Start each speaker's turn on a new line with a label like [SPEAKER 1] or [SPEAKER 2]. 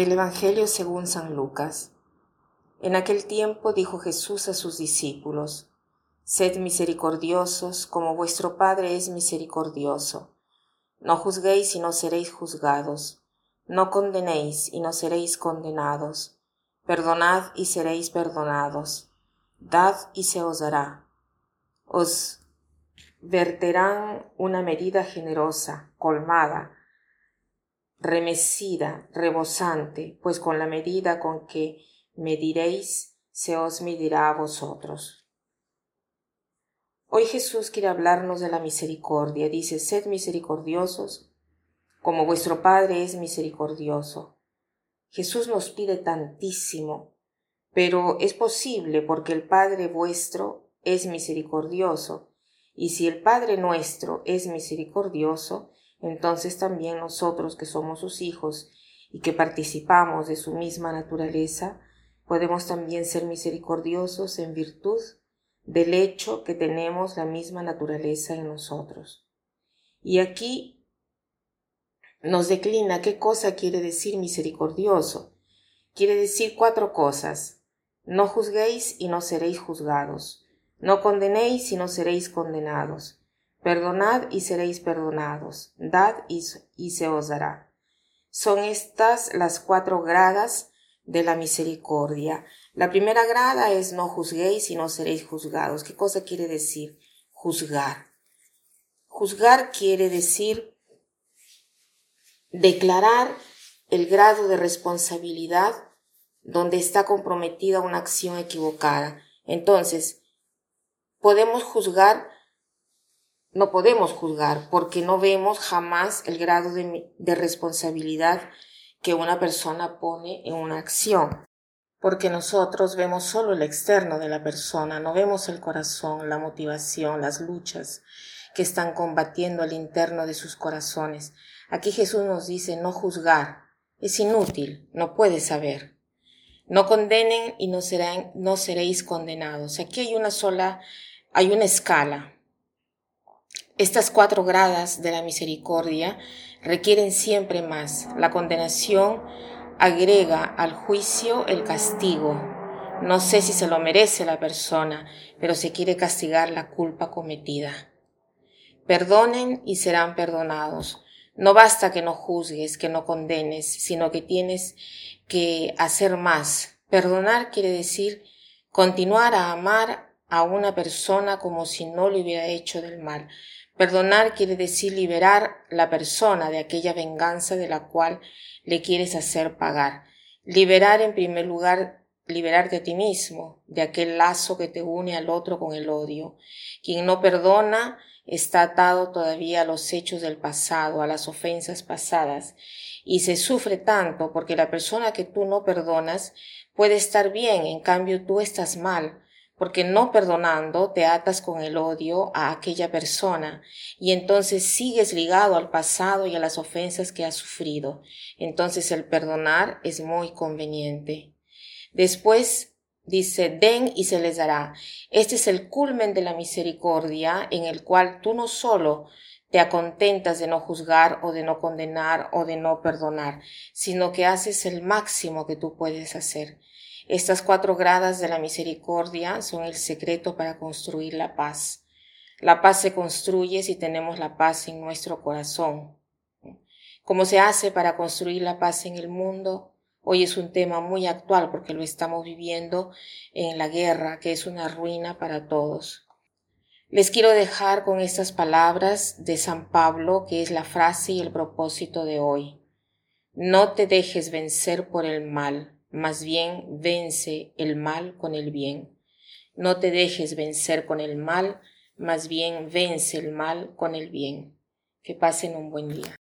[SPEAKER 1] Del Evangelio según San Lucas. En aquel tiempo dijo Jesús a sus discípulos, Sed misericordiosos como vuestro Padre es misericordioso. No juzguéis y no seréis juzgados. No condenéis y no seréis condenados. Perdonad y seréis perdonados. Dad y se os dará. Os verterán una medida generosa, colmada, remecida, rebosante, pues con la medida con que mediréis, se os medirá a vosotros. Hoy Jesús quiere hablarnos de la misericordia. Dice, sed misericordiosos, como vuestro Padre es misericordioso. Jesús nos pide tantísimo, pero es posible porque el Padre vuestro es misericordioso, y si el Padre nuestro es misericordioso, entonces también nosotros que somos sus hijos y que participamos de su misma naturaleza, podemos también ser misericordiosos en virtud del hecho que tenemos la misma naturaleza en nosotros. Y aquí nos declina qué cosa quiere decir misericordioso. Quiere decir cuatro cosas. No juzguéis y no seréis juzgados. No condenéis y no seréis condenados. Perdonad y seréis perdonados, dad y, se os dará. Son estas las cuatro gradas de la misericordia. La primera grada es no juzguéis y no seréis juzgados. ¿Qué cosa quiere decir juzgar? Juzgar quiere decir declarar el grado de responsabilidad donde está comprometida una acción equivocada. Entonces, podemos juzgar no podemos juzgar porque no vemos jamás el grado de, responsabilidad que una persona pone en una acción. Porque nosotros vemos solo el externo de la persona, no vemos el corazón, la motivación, las luchas que están combatiendo al interno de sus corazones. Aquí Jesús nos dice no juzgar. Es inútil, no puede saber. No condenen y no, serán, no seréis condenados. Aquí hay una sola, hay una escala. Estas cuatro gradas de la misericordia requieren siempre más. La condenación agrega al juicio el castigo. No sé si se lo merece la persona, pero se quiere castigar la culpa cometida. Perdonen y serán perdonados. No basta que no juzgues, que no condenes, sino que tienes que hacer más. Perdonar quiere decir continuar a amar a una persona como si no le hubiera hecho del mal. Perdonar quiere decir liberar la persona de aquella venganza de la cual le quieres hacer pagar. Liberar en primer lugar, liberarte a ti mismo de aquel lazo que te une al otro con el odio. Quien no perdona está atado todavía a los hechos del pasado, a las ofensas pasadas, y se sufre tanto porque la persona que tú no perdonas puede estar bien, en cambio tú estás mal, porque no perdonando te atas con el odio a aquella persona y entonces sigues ligado al pasado y a las ofensas que has sufrido. Entonces el perdonar es muy conveniente. Después dice, den y se les dará. Este es el culmen de la misericordia en el cual tú no solo te acontentas de no juzgar o de no condenar o de no perdonar, sino que haces el máximo que tú puedes hacer. Estas cuatro gradas de la misericordia son el secreto para construir la paz. La paz se construye si tenemos la paz en nuestro corazón. ¿Cómo se hace para construir la paz en el mundo? Hoy es un tema muy actual porque lo estamos viviendo en la guerra, que es una ruina para todos. Les quiero dejar con estas palabras de San Pablo, que es la frase y el propósito de hoy. No te dejes vencer por el mal, más bien vence el mal con el bien. No te dejes vencer con el mal, más bien vence el mal con el bien. Que pasen un buen día.